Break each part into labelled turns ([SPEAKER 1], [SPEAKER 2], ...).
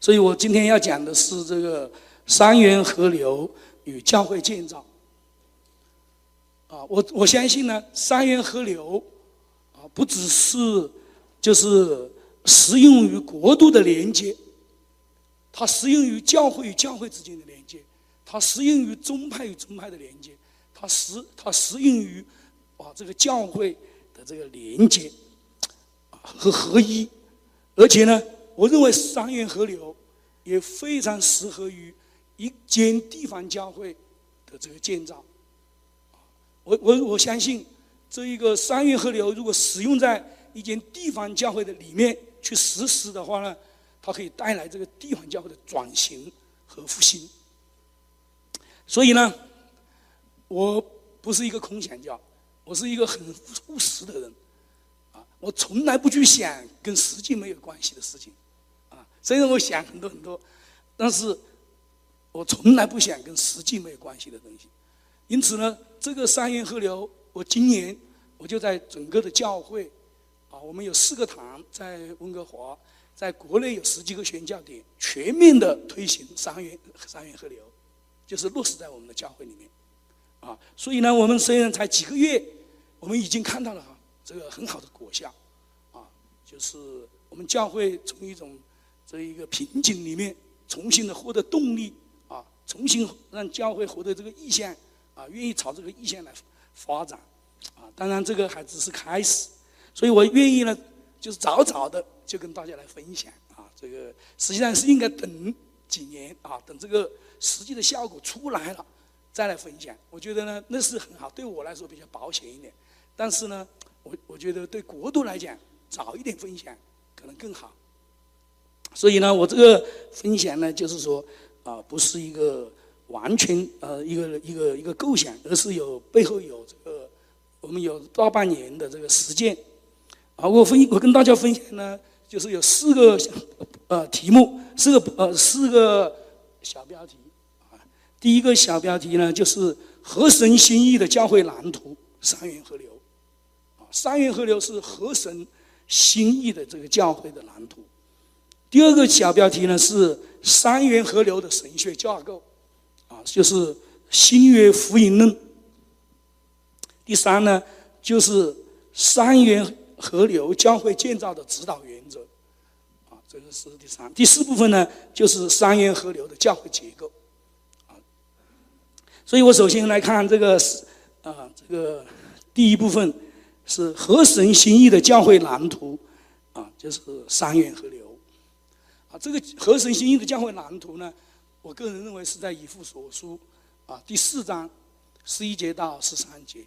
[SPEAKER 1] 所以我今天要讲的是这个三元河流与教会建造。啊，我我相信呢，三元河流啊，不只是就是适用于国度的连接，它适用于教会与教会之间的连接，它适用于宗派与宗派的连接，它适它适用于啊这个教会的这个连接和合一，而且呢，我认为三元河流也非常适合于一间地方教会的这个建造。我我我相信，这一个三元河流如果使用在一间地方教会的里面去实施的话呢，它可以带来这个地方教会的转型和复兴。所以呢，我不是一个空想家，我是一个很务实的人，啊，我从来不去想跟实际没有关系的事情，虽然我想很多很多，但是我从来不想跟实际没有关系的东西。因此呢，这个三元河流，我今年我就在整个的教会，啊，我们有四个堂在温哥华，在国内有十几个宣教点，全面的推行三元三元河流，就是落实在我们的教会里面，啊，所以呢，我们虽然才几个月，我们已经看到了哈这个很好的果效，啊，就是我们教会从一种这一个瓶颈里面重新的获得动力，啊，重新让教会获得这个意向。啊，愿意朝这个意向来发展，啊，当然这个还只是开始，所以我愿意呢，就是早早的就跟大家来分享啊，这个实际上是应该等几年啊，等这个实际的效果出来了再来分享。我觉得呢，那是很好，对我来说比较保险一点。但是呢，我我觉得对国度来讲，早一点分享可能更好。所以呢，我这个分享呢，就是说啊，不是一个。完全呃一个一个一个构想，而是有背后有这个我们有大半年的这个实践啊。我分我跟大家分享呢，就是有四个呃题目，四个呃四个小标题啊。第一个小标题呢，就是合神心意的教会蓝图——三元河流啊。三元河流是合神心意的这个教会的蓝图。第二个小标题呢，是三元河流的神学架构。啊就是新约福音论。第三呢，就是三元河流教会建造的指导原则，啊，这个是第三。第四部分呢，就是三元河流的教会结构，啊。所以我首先来看这个是啊，这个第一部分是合神心意的教会蓝图，啊，就是三元河流，这个合神心意的教会蓝图呢。我个人认为是在以父所书啊第四章十一节到十三节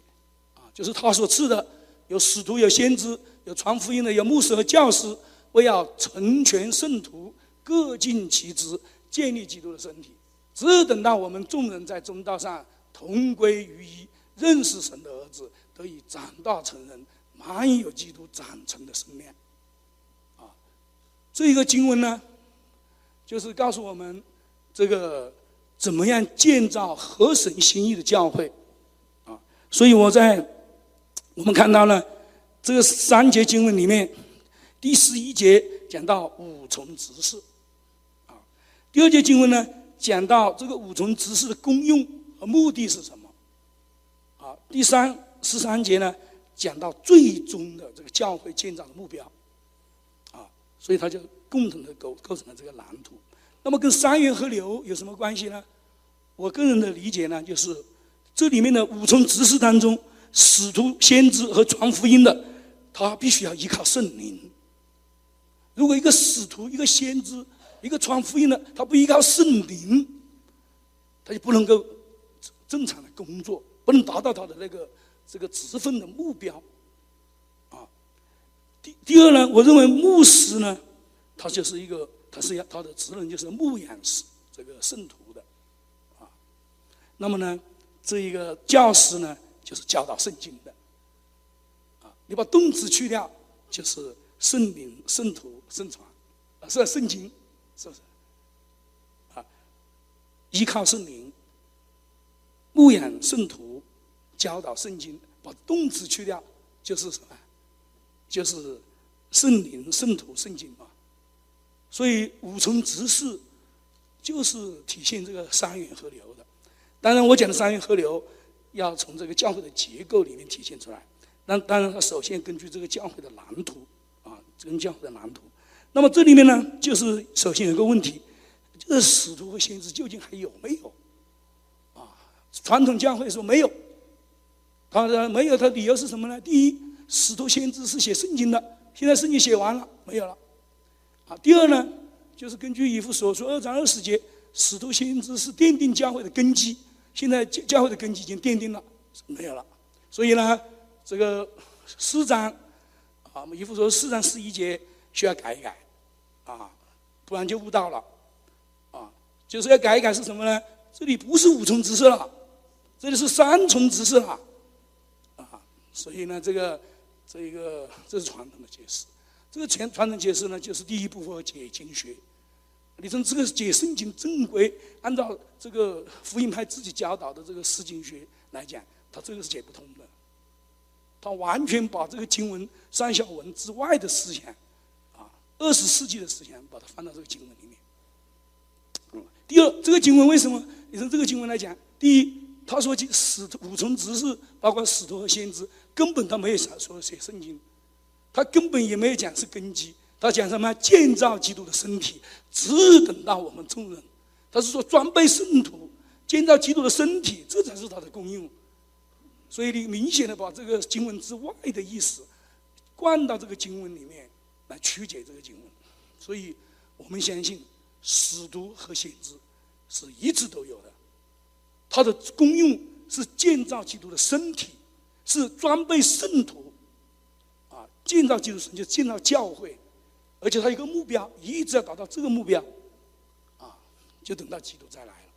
[SPEAKER 1] 啊，就是他所赐的有使徒、有先知、有传福音的、有牧师和教师，为要成全圣徒，各尽其职，建立基督的身体。只有等到我们众人在中道上同归于一，认识神的儿子，得以长大成人，满有基督长成的身量。啊，这一个经文呢，就是告诉我们。这个怎么样建造合神心意的教会啊？所以我在我们看到呢，这个三节经文里面，第十一节讲到五重执事啊，第二节经文呢讲到这个五重执事的功用和目的是什么啊？第三十三节呢讲到最终的这个教会建造的目标，所以它就共同的构构成了这个蓝图。那么跟三元河流有什么关系呢？我个人的理解呢，就是这里面的五重执事当中，使徒、先知和传福音的，他必须要依靠圣灵。如果一个使徒、一个先知、一个传福音的，他不依靠圣灵，他就不能够正常的工作，不能达到他的那个这个职分的目标。第第二呢，我认为牧师呢，他就是一个。他是要他的职能就是牧养这个圣徒的，啊，那么呢，这一个教师呢就是教导圣经的，啊，你把动词去掉就是圣灵、圣徒、圣传，啊，是圣经，是不是？啊，依靠圣灵，牧养圣徒，教导圣经，把动词去掉就是什么？就是圣灵、圣徒、圣经啊。所以五重执事就是体现这个三元合流的。当然，我讲的三元合流要从这个教会的结构里面体现出来。那当然，它首先根据这个教会的蓝图啊，跟教会的蓝图。那么这里面呢，就是首先有个问题，就是使徒和先知究竟还有没有？啊，传统教会说没有。他说没有，他理由是什么呢？第一，使徒先知是写圣经的，现在圣经写完了，没有了。啊，第二呢，就是根据以弗所说二章二十节，使徒先知是奠定教会的根基，现在教会的根基已经奠定了，没有了。所以呢，这个四章啊，我们以弗所四章十一节需要改一改，啊，不然就误导了。啊，就是要改一改是什么呢？这里不是五重执事了，这里是三重执事了。啊所以呢，这个这一个这是传统的解释。这个传传统解释呢，就是第一部分解经学。你从这个解圣经正规，按照这个福音派自己教导的这个释经学来讲，他这个是解不通的。他完全把这个经文三小文之外的思想，啊，二十世纪的思想，把它放到这个经文里面。嗯，第二，这个经文为什么？你从这个经文来讲，第一。他说起：“使徒五重执事，包括使徒和先知，根本他没有想说写圣经，他根本也没有讲是根基。他讲什么？建造基督的身体，只等到我们众人。他是说装备圣徒，建造基督的身体，这才是他的功用。所以你明显的把这个经文之外的意思灌到这个经文里面来曲解这个经文。所以我们相信使徒和先知是一直都有的。”它的功用是建造基督的身体，是装备圣徒，啊，建造基督身就建造教会，而且它有个目标，一直要达到这个目标，啊，就等到基督再来了。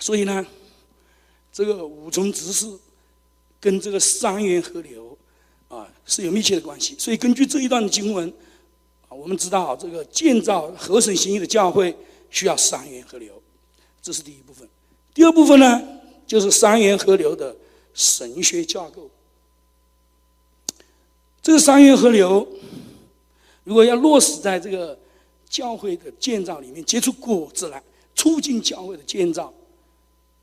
[SPEAKER 1] 所以呢，这个五重执事跟这个三元合流啊是有密切的关系。所以根据这一段经文，我们知道这个建造合神心意的教会需要三元合流，这是第一部分。第二部分呢，就是三元合流的神学架构。这个三元合流，如果要落实在这个教会的建造里面，结出果子来，促进教会的建造，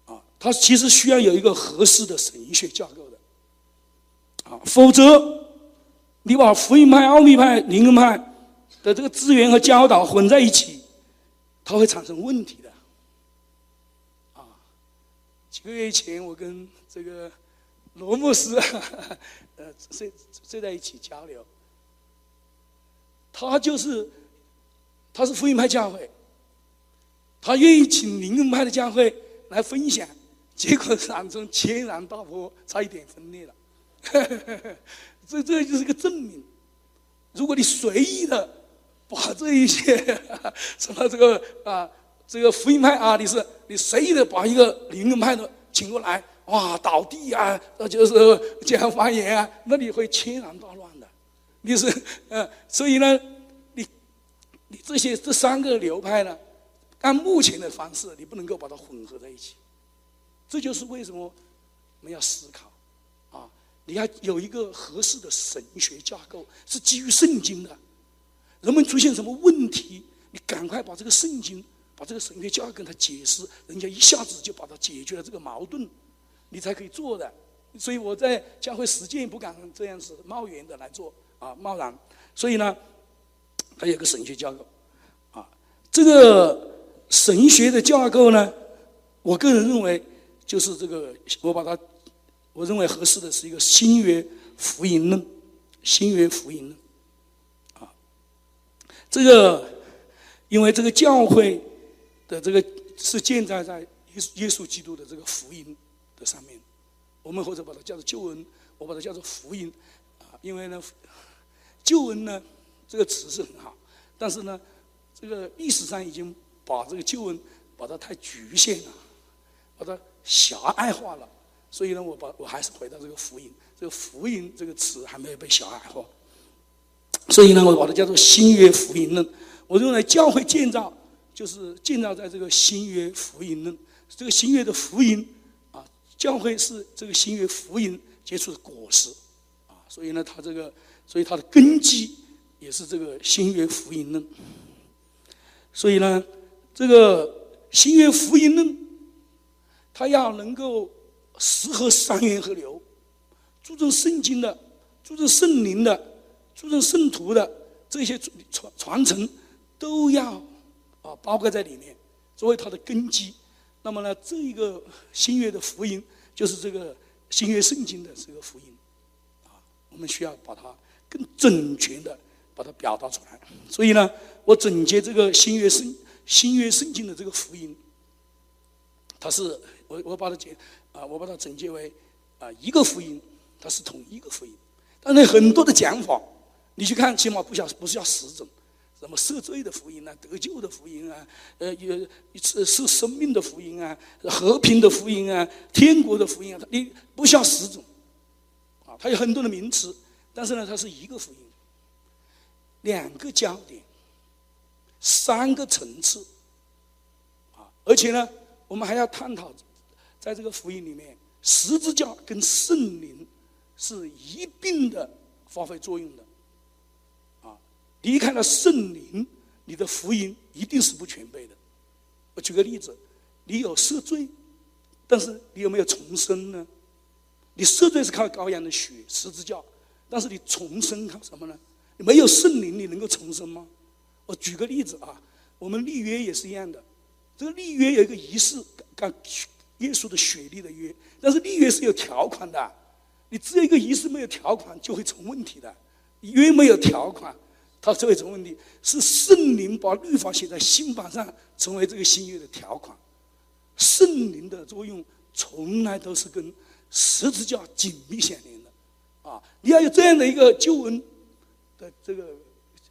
[SPEAKER 1] 啊，它其实需要有一个合适的神学架构的，啊，否则你把福音派、奥秘派、灵恩派的这个资源和教导混在一起，它会产生问题。几个月前，我跟这个罗牧师，呃，睡睡在一起交流。他就是，他是福音派教会，他愿意请灵恩派的教会来分享，结果当中天然大波，差一点分裂了。这这就是个证明。如果你随意的把这一些 什么这个啊。这个福音派啊，你是你随意的把一个灵恩派的请过来，哇，倒地啊，那就是这样发言啊，那你会牵然大乱的。你是呃，所以呢，你你这些这三个流派呢，按目前的方式，你不能够把它混合在一起。这就是为什么我们要思考啊，你要有一个合适的神学架构，是基于圣经的。人们出现什么问题，你赶快把这个圣经。把这个神学教跟他解释，人家一下子就把它解决了这个矛盾，你才可以做的。所以我在教会实践也不敢这样子冒然的来做啊，贸然。所以呢，他有个神学架构啊，这个神学的架构呢，我个人认为就是这个，我把它我认为合适的是一个新约福音论，新约福音论啊，这个因为这个教会。的这个是建在在耶耶稣基督的这个福音的上面，我们或者把它叫做救恩，我把它叫做福音啊，因为呢，救恩呢这个词是很好，但是呢，这个历史上已经把这个救恩把它太局限了，把它狭隘化了，所以呢，我把我还是回到这个福音，这个福音这个词还没有被狭隘化，所以呢，我把它叫做新约福音论，我认为教会建造。就是建造在这个新约福音论，这个新约的福音啊，教会是这个新约福音结出的果实啊，所以呢，它这个，所以它的根基也是这个新约福音论。所以呢，这个新约福音论，它要能够适合三元河流，注重圣经的，注重圣灵的，注重圣徒的这些传传承，都要啊包括在里面，作为它的根基。那么呢，这一个新约的福音就是这个新约圣经的这个福音，啊，我们需要把它更准确的把它表达出来。所以呢，我总结这个新约圣新约圣经的这个福音，它是我我把它解啊，我把它总结为啊一个福音，它是同一个福音。但是很多的讲法，你去看，起码不晓不是要十种。什么赦罪的福音啊，得救的福音啊，呃，有是是生命的福音啊，和平的福音啊，天国的福音啊，你不下十种，啊，它有很多的名词，但是呢，它是一个福音，两个焦点，三个层次，啊，而且呢，我们还要探讨，在这个福音里面，十字架跟圣灵是一并的发挥作用的。离开了圣灵，你的福音一定是不全备的。我举个例子，你有赦罪，但是你有没有重生呢？你赦罪是靠羔羊的血、十字架，但是你重生靠什么呢？你没有圣灵，你能够重生吗？我举个例子啊，我们立约也是一样的，这个立约有一个仪式，干耶稣的血立的约，但是立约是有条款的，你只有一个仪式没有条款，就会成问题的。约没有条款。它这一种问题是圣灵把律法写在心板上，成为这个新约的条款。圣灵的作用从来都是跟十字架紧密相连的，啊，你要有这样的一个救恩的这个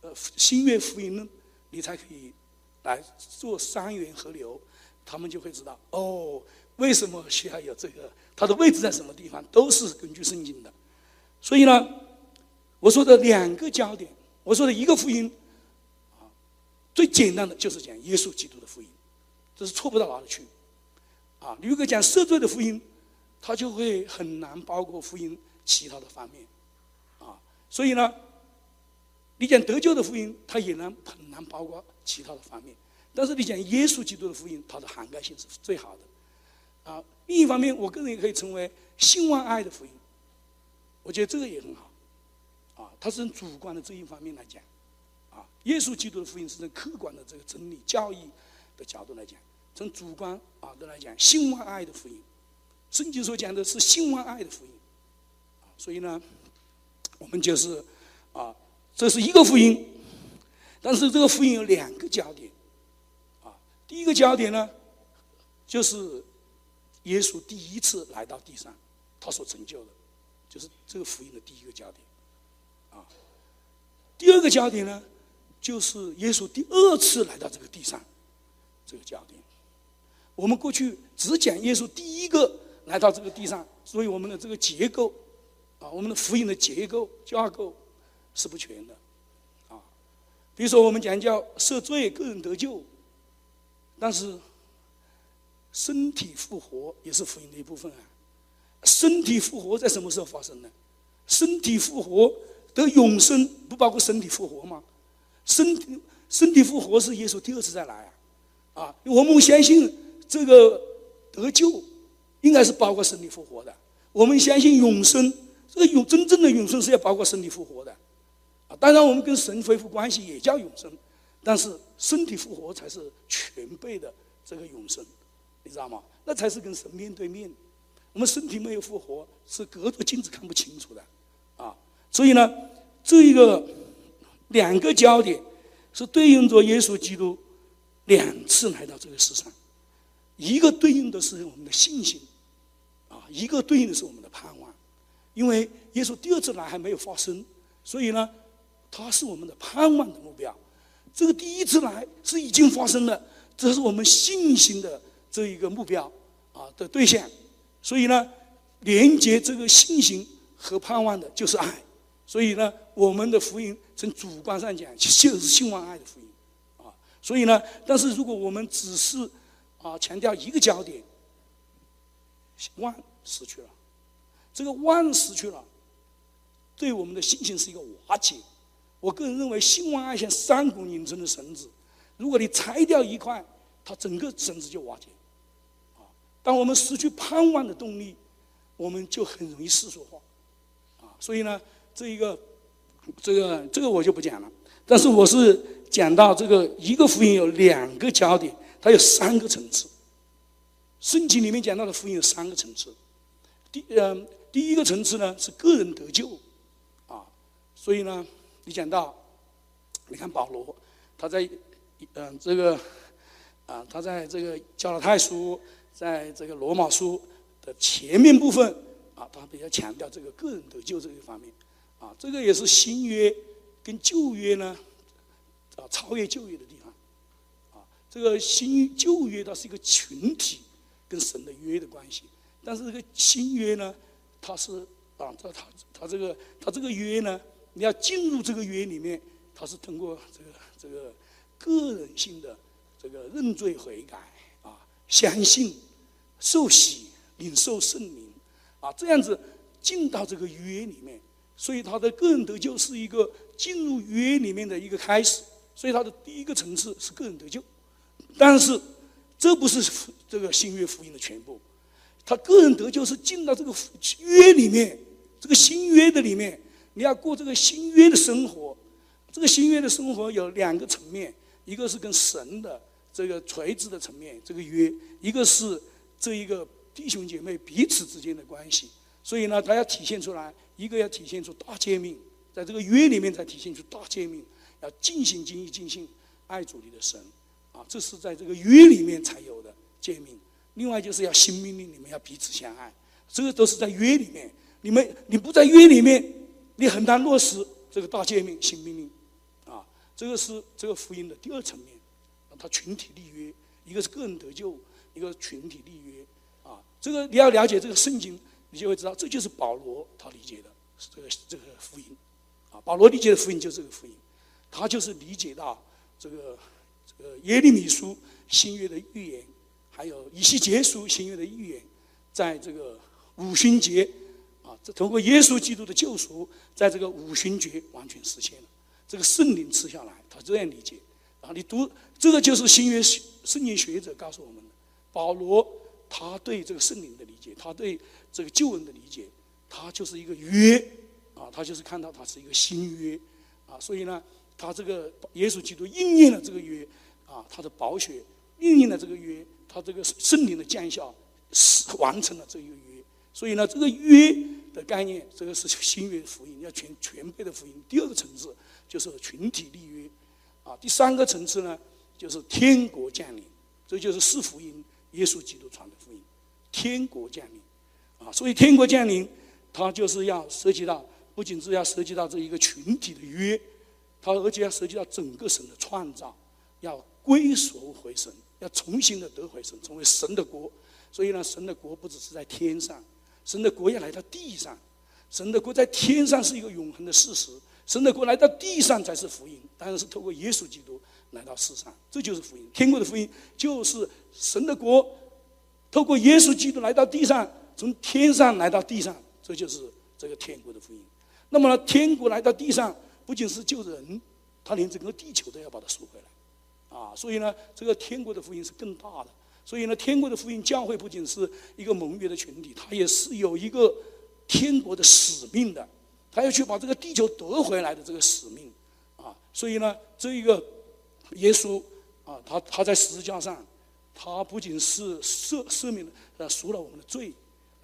[SPEAKER 1] 呃新约福音论，你才可以来做三元河流，他们就会知道哦，为什么需要有这个，它的位置在什么地方，都是根据圣经的。所以呢，我说的两个焦点。我说的一个福音，啊，最简单的就是讲耶稣基督的福音，这是错不到哪里去，啊，你如果讲赦罪的福音，它就会很难包括福音其他的方面，啊，所以呢，你讲得救的福音，它也能很难包括其他的方面，但是你讲耶稣基督的福音，它的涵盖性是最好的，啊，另一方面，我个人也可以成为兴旺爱的福音，我觉得这个也很好。啊，它是从主观的这一方面来讲，啊，耶稣基督的福音是从客观的这个真理教义的角度来讲，从主观啊的来讲，兴旺爱的福音，圣经所讲的是兴旺爱的福音，所以呢，我们就是啊，这是一个福音，但是这个福音有两个焦点，啊，第一个焦点呢，就是耶稣第一次来到地上，他所成就的，就是这个福音的第一个焦点。啊，第二个焦点呢，就是耶稣第二次来到这个地上，这个焦点。我们过去只讲耶稣第一个来到这个地上，所以我们的这个结构，啊，我们的福音的结构架构是不全的，啊，比如说我们讲叫赦罪、个人得救，但是身体复活也是福音的一部分啊。身体复活在什么时候发生呢？身体复活。得永生不包括身体复活吗？身体身体复活是耶稣第二次再来啊！啊，我们相信这个得救应该是包括身体复活的。我们相信永生，这个永真正的永生是要包括身体复活的啊！当然，我们跟神恢复关系也叫永生，但是身体复活才是全备的这个永生，你知道吗？那才是跟神面对面。我们身体没有复活，是隔着镜子看不清楚的！所以呢，这一个两个焦点是对应着耶稣基督两次来到这个世上，一个对应的是我们的信心，啊，一个对应的是我们的盼望。因为耶稣第二次来还没有发生，所以呢，他是我们的盼望的目标。这个第一次来是已经发生了，这是我们信心的这一个目标啊的对象。所以呢，连接这个信心和盼望的就是爱。所以呢，我们的福音从主观上讲就是信万爱的福音，啊，所以呢，但是如果我们只是啊强调一个焦点，万失去了，这个万失去了，对我们的信心是一个瓦解。我个人认为，信万爱像山谷拧成的绳子，如果你拆掉一块，它整个绳子就瓦解。啊，当我们失去盼望的动力，我们就很容易世俗化。啊，所以呢，这一个，这个这个我就不讲了。但是我是讲到这个一个福音有两个焦点，它有三个层次。圣经里面讲到的福音有三个层次。第嗯，第一个层次呢是个人得救，啊，所以呢，你讲到，你看保罗，他在嗯这个啊，他在这个加拉太书，在这个罗马书的前面部分啊，他比较强调这个个人得救这一方面，啊，这个也是新约跟旧约呢啊超越旧约的地方，啊，这个新旧约它是一个群体跟神的约的关系。但是这个新约呢，它是啊，它它它这个它这个约呢，你要进入这个约里面，它是通过这个这个个人性的这个认罪悔改啊，相信、受洗、领受圣灵啊，这样子进到这个约里面，所以他的个人得救是一个进入约里面的一个开始，所以他的第一个层次是个人得救，但是这不是这个新约福音的全部。他个人得救是进到这个约里面，这个新约的里面，你要过这个新约的生活。这个新约的生活有两个层面，一个是跟神的这个垂直的层面，这个约；一个是这一个弟兄姐妹彼此之间的关系。所以呢，他要体现出来，一个要体现出大诫命，在这个约里面才体现出大诫命，要尽心尽意尽心爱主你的神啊，这是在这个约里面才有的诫命。另外就是要新命令，你们要彼此相爱，这个都是在约里面。你们你不在约里面，你很难落实这个大诫命、新命令，啊，这个是这个福音的第二层面，它群体立约，一个是个人得救，一个群体立约，啊，这个你要了解这个圣经，你就会知道，这就是保罗他理解的这个这个福音，啊，保罗理解的福音就是这个福音，他就是理解到这个这个耶利米书新约的预言。还有以西结书新约的预言，在这个五旬节啊，这通过耶稣基督的救赎，在这个五旬节完全实现了。这个圣灵吃下来，他这样理解。啊，你读这个就是新约圣经学者告诉我们的。保罗他对这个圣灵的理解，他对这个救恩的理解，他就是一个约啊，他就是看到他是一个新约啊，所以呢，他这个耶稣基督应验了这个约啊，他的宝血应验了这个约。他这个圣灵的降下是完成了这一个约，所以呢，这个约的概念，这个是新约福音，要全全备的福音。第二个层次就是群体立约，啊，第三个层次呢就是天国降临，这就是四福音，耶稣基督传的福音，天国降临，啊，所以天国降临，它就是要涉及到，不仅是要涉及到这一个群体的约，它而且要涉及到整个神的创造，要归属回神。要重新的得回神，成为神的国。所以呢，神的国不只是在天上，神的国要来到地上。神的国在天上是一个永恒的事实，神的国来到地上才是福音。当然是透过耶稣基督来到世上，这就是福音。天国的福音就是神的国透过耶稣基督来到地上，从天上来到地上，这就是这个天国的福音。那么呢，天国来到地上，不仅是救人，他连整个地球都要把它赎回来。啊，所以呢，这个天国的福音是更大的。所以呢，天国的福音教会不仅是一个盟约的群体，它也是有一个天国的使命的，他要去把这个地球得回来的这个使命。啊，所以呢，这一个耶稣啊，他他在十字架上，他不仅是赦赦免了呃赎了我们的罪，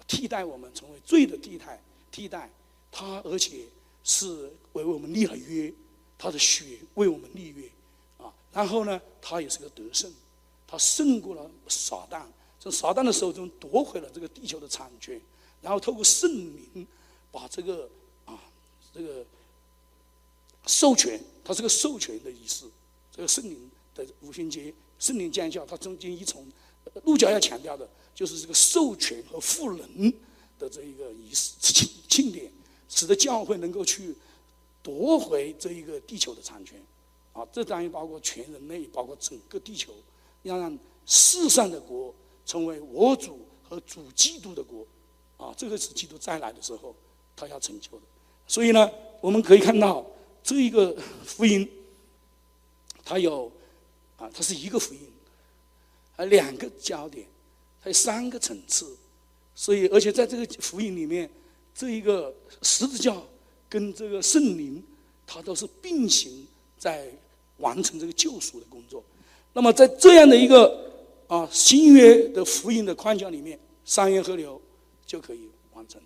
[SPEAKER 1] 替代我们成为罪的替代替代，他而且是为我们立了约，他的血为我们立约。啊然后呢，他也是个得胜，他胜过了撒旦，从撒旦的手中夺回了这个地球的产权，然后透过圣灵把这个这个授权，它是个授权的仪式，这个圣灵的五旬节，圣灵降下，它中间一重，路教要强调的就是这个授权和赋能的这一个仪式庆庆典，使得教会能够去夺回这一个地球的产权。啊，这当然包括全人类，包括整个地球，要让世上的国成为我主和主基督的国，啊，这个是基督再来的时候他要成就的。所以呢，我们可以看到这一个福音，它有啊，它是一个福音，啊两个焦点，它有三个层次，所以而且在这个福音里面，这一个十字架跟这个圣灵，它都是并行在完成这个救赎的工作。那么在这样的一个啊新约的福音的框架里面，三元合流就可以完成。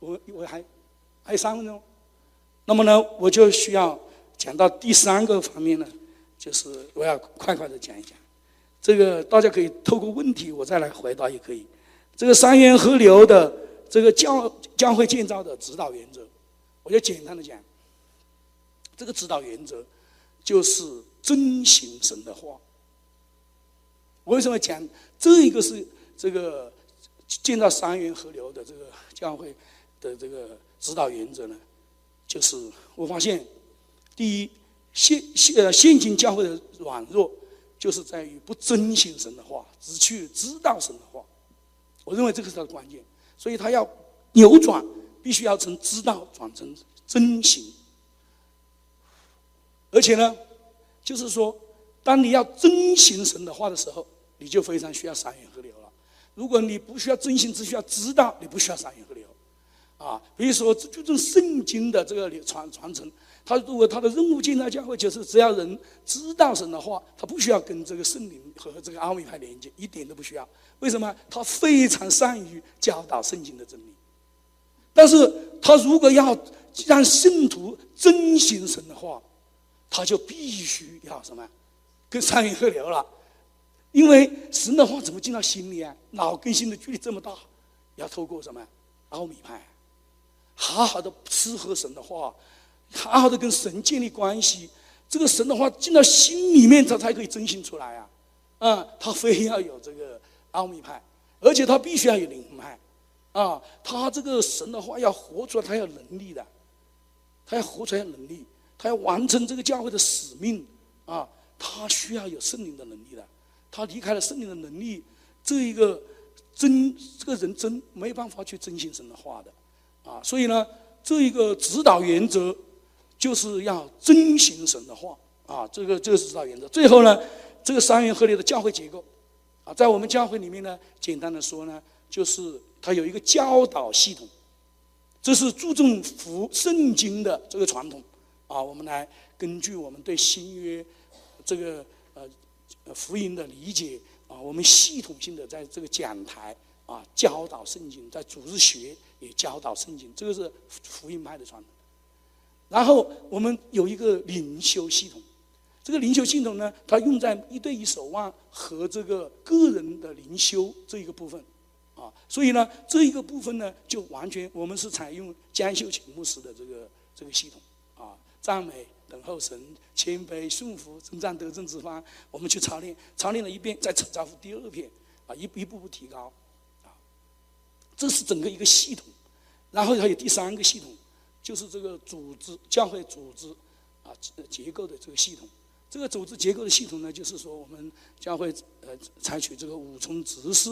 [SPEAKER 1] 我我还还有三分钟，那么呢，我就需要讲到第三个方面呢，就是我要快快的讲一讲。这个大家可以透过问题我再来回答也可以。这个三元合流的这个教教会建造的指导原则，我就简单的讲。这个指导原则就是遵行神的话。我为什么讲这一个是这个建造三元合流的这个教会的这个指导原则呢？就是我发现，第一，现现呃现今教会的软弱，就是在于不遵循神的话，只去知道神的话。我认为这个是它的关键，所以他要扭转，必须要从知道转成遵行。而且呢，就是说，当你要遵循神的话的时候，你就非常需要三元合流了。如果你不需要遵行，只需要知道，你不需要三元合流。啊，比如说，就这圣经的这个传传承，他如果他的任务进到教会，就是只要人知道神的话，他不需要跟这个圣灵和这个阿米派连接，一点都不需要。为什么？他非常善于教导圣经的真理。但是他如果要让信徒真行神的话，他就必须要什么？跟上元合流了。因为神的话怎么进到心里啊？脑跟心的距离这么大，要透过什么？奥米派。好好的吃喝神的话，好好的跟神建立关系。这个神的话进到心里面，他才可以真心出来啊！啊，他非要有这个奥秘派，而且他必须要有灵魂派啊！他这个神的话要活出来，他要能力的，他要活出来能力，他要完成这个教会的使命啊！他需要有圣灵的能力的。他离开了圣灵的能力，这一个真这个人真没办法去真心神的话的。啊，所以呢，这一个指导原则就是要遵行神的话啊，这个这个指导原则。最后呢，这个三元合流的教会结构啊，在我们教会里面呢，简单的说呢，就是它有一个教导系统，这是注重福圣经的这个传统啊。我们来根据我们对新约这个呃福音的理解啊，我们系统性的在这个讲台啊教导圣经，在主日学。也教导圣经，这个是福音派的传统。然后我们有一个灵修系统，这个灵修系统呢，它用在一对一守望和这个个人的灵修这一个部分，啊，所以呢，这一个部分呢，就完全我们是采用江秀琴牧师的这个这个系统，啊，赞美、等候神、谦卑、顺服、征战得胜之方，我们去操练，操练了一遍，再招呼第二遍，啊，一一步步提高。这是整个一个系统，然后还有第三个系统，就是这个组织教会组织啊结构的这个系统。这个组织结构的系统呢，就是说我们教会呃采取这个五重执事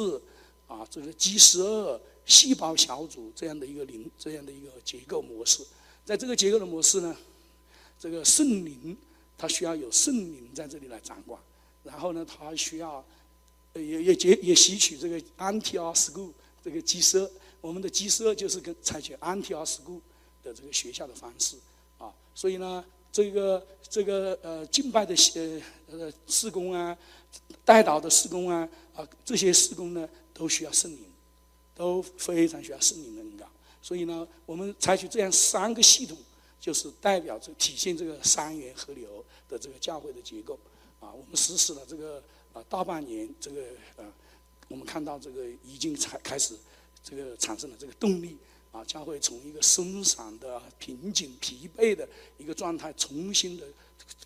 [SPEAKER 1] 啊，这个 G 十二细胞小组这样的一个灵这样的一个结构模式。在这个结构的模式呢，这个圣灵它需要有圣灵在这里来掌管，然后呢，它需要也也结也吸取这个 anti School。这个基社，我们的基社就是跟采取 anti o School 的这个学校的方式啊，所以呢，这个这个呃敬拜的呃呃施工啊，带导的施工啊啊这些施工呢都需要圣灵，都非常需要圣灵的领导。所以呢，我们采取这样三个系统，就是代表着体现这个三元合流的这个教会的结构啊。我们实施了这个啊大半年，这个呃。我们看到这个已经才开始，这个产生了这个动力啊，将会从一个松散的瓶颈、疲惫的一个状态，重新的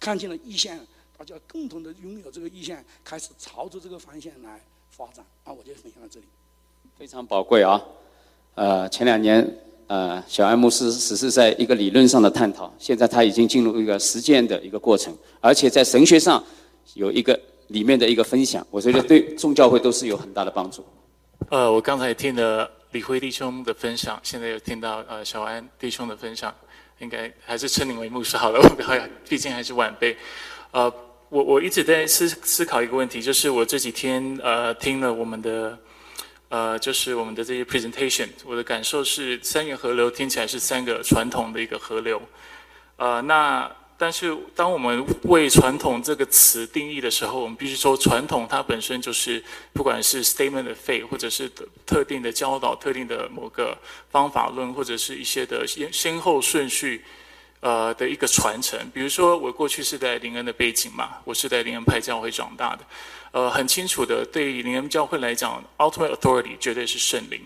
[SPEAKER 1] 看见了意向，大家共同的拥有这个意向，开始朝着这个方向来发展。啊，我就分享到这里。
[SPEAKER 2] 非常宝贵啊！呃，前两年呃，小艾牧师只是在一个理论上的探讨，现在他已经进入一个实践的一个过程，而且在神学上有一个。里面的一个分享，我觉得对众教会都是有很大的帮助。
[SPEAKER 3] 呃，我刚才听了李辉弟兄的分享，现在又听到呃小安弟兄的分享，应该还是称你为牧师好了，我毕竟还是晚辈。呃，我我一直在思思考一个问题，就是我这几天呃听了我们的呃就是我们的这些 presentation，我的感受是三元河流听起来是三个传统的一个河流，呃那但是当我们为传统这个词定义的时候，我们必须说传统它本身就是不管是 statement of faith 或者是特定的教导、特定的某个方法论或者是一些的先先后顺序。呃的一个传承，比如说我过去是在林恩的背景嘛，我是在林恩派教会长大的，呃，很清楚的，对于林恩教会来讲，ultimate authority 绝对是圣灵。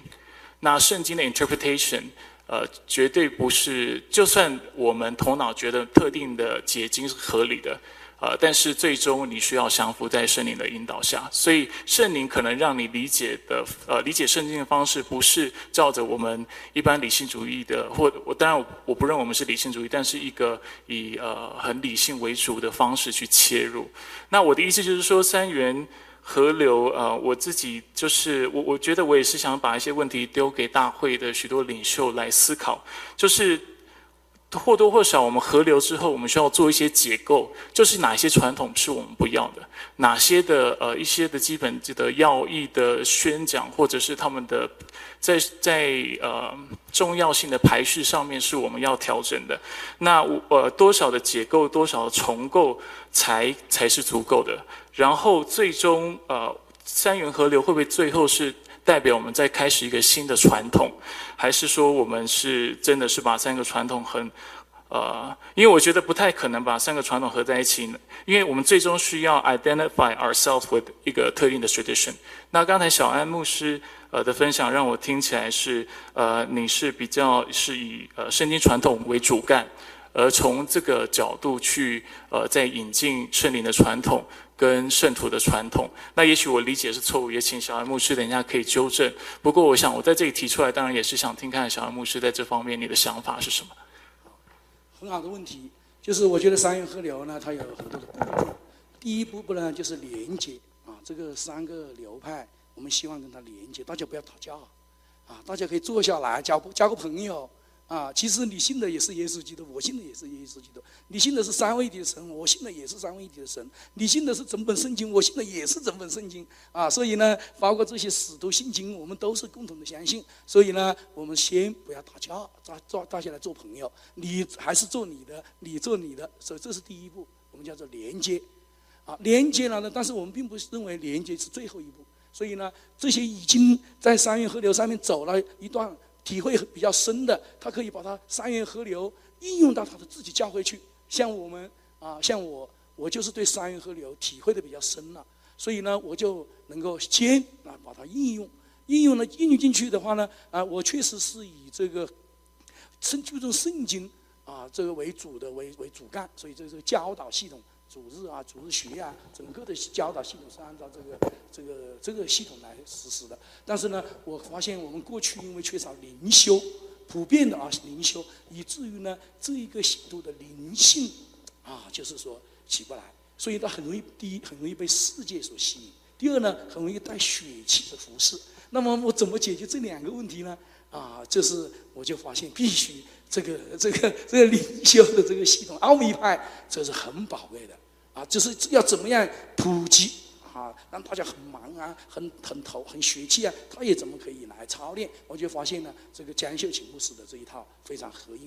[SPEAKER 3] 那圣经的 interpretation，呃，绝对不是，就算我们头脑觉得特定的结晶是合理的。呃，但是最终你需要降服在圣灵的引导下，所以圣灵可能让你理解的，呃，理解圣经的方式不是照着我们一般理性主义的，或我当然我不认为我们是理性主义，但是一个以呃很理性为主的方式去切入。那我的意思就是说，三元河流，呃，我自己就是我我觉得我也是想把一些问题丢给大会的许多领袖来思考，就是。或多或少，我们河流之后，我们需要做一些结构，就是哪些传统是我们不要的，哪些的呃一些的基本的要义的宣讲，或者是他们的在在呃重要性的排序上面是我们要调整的。那我呃多少的结构，多少的重构才才是足够的？然后最终呃三元河流会不会最后是？代表我们在开始一个新的传统，还是说我们是真的是把三个传统很，呃，因为我觉得不太可能把三个传统合在一起呢，因为我们最终需要 identify ourselves with 一个特定的 tradition。那刚才小安牧师呃的分享让我听起来是，呃，你是比较是以呃圣经传统为主干，而从这个角度去呃在引进圣灵的传统。跟圣徒的传统，那也许我理解是错误，也请小安牧师等一下可以纠正。不过，我想我在这里提出来，当然也是想听看小安牧师在这方面你的想法是什么。
[SPEAKER 1] 很好的问题，就是我觉得三元河流呢，它有很多的步骤。第一步步呢，就是连接啊，这个三个流派，我们希望跟它连接，大家不要打架啊，大家可以坐下来交交个朋友。啊，其实你信的也是耶稣基督，我信的也是耶稣基督。你信的是三位一体的神，我信的也是三位一体的神。你信的是整本圣经，我信的也是整本圣经。啊，所以呢，包括这些使徒信经，我们都是共同的相信。所以呢，我们先不要打架，大做大家来做朋友。你还是做你的，你做你的，所以这是第一步，我们叫做连接。啊，连接了呢，但是我们并不是认为连接是最后一步。所以呢，这些已经在三月河流上面走了一段。体会比较深的，他可以把它三元河流应用到他的自己教会去。像我们啊，像我，我就是对三元河流体会的比较深了，所以呢，我就能够先啊把它应用，应用了应用进去的话呢，啊，我确实是以这个圣注重圣经啊这个为主的为为主干，所以这是教导系统。主日啊，主日学啊，整个的教导系统是按照这个、这个、这个系统来实施的。但是呢，我发现我们过去因为缺少灵修，普遍的啊灵修，以至于呢这一个信徒的灵性啊，就是说起不来，所以他很容易第一很容易被世界所吸引，第二呢很容易带血气的服饰。那么我怎么解决这两个问题呢？啊，就是我就发现必须。这个这个这个灵修的这个系统，奥秘派这是很宝贵的啊，就是要怎么样普及啊，让大家很忙啊，很很头很血气啊，他也怎么可以来操练？我就发现呢，这个江秀琴牧师的这一套非常合意。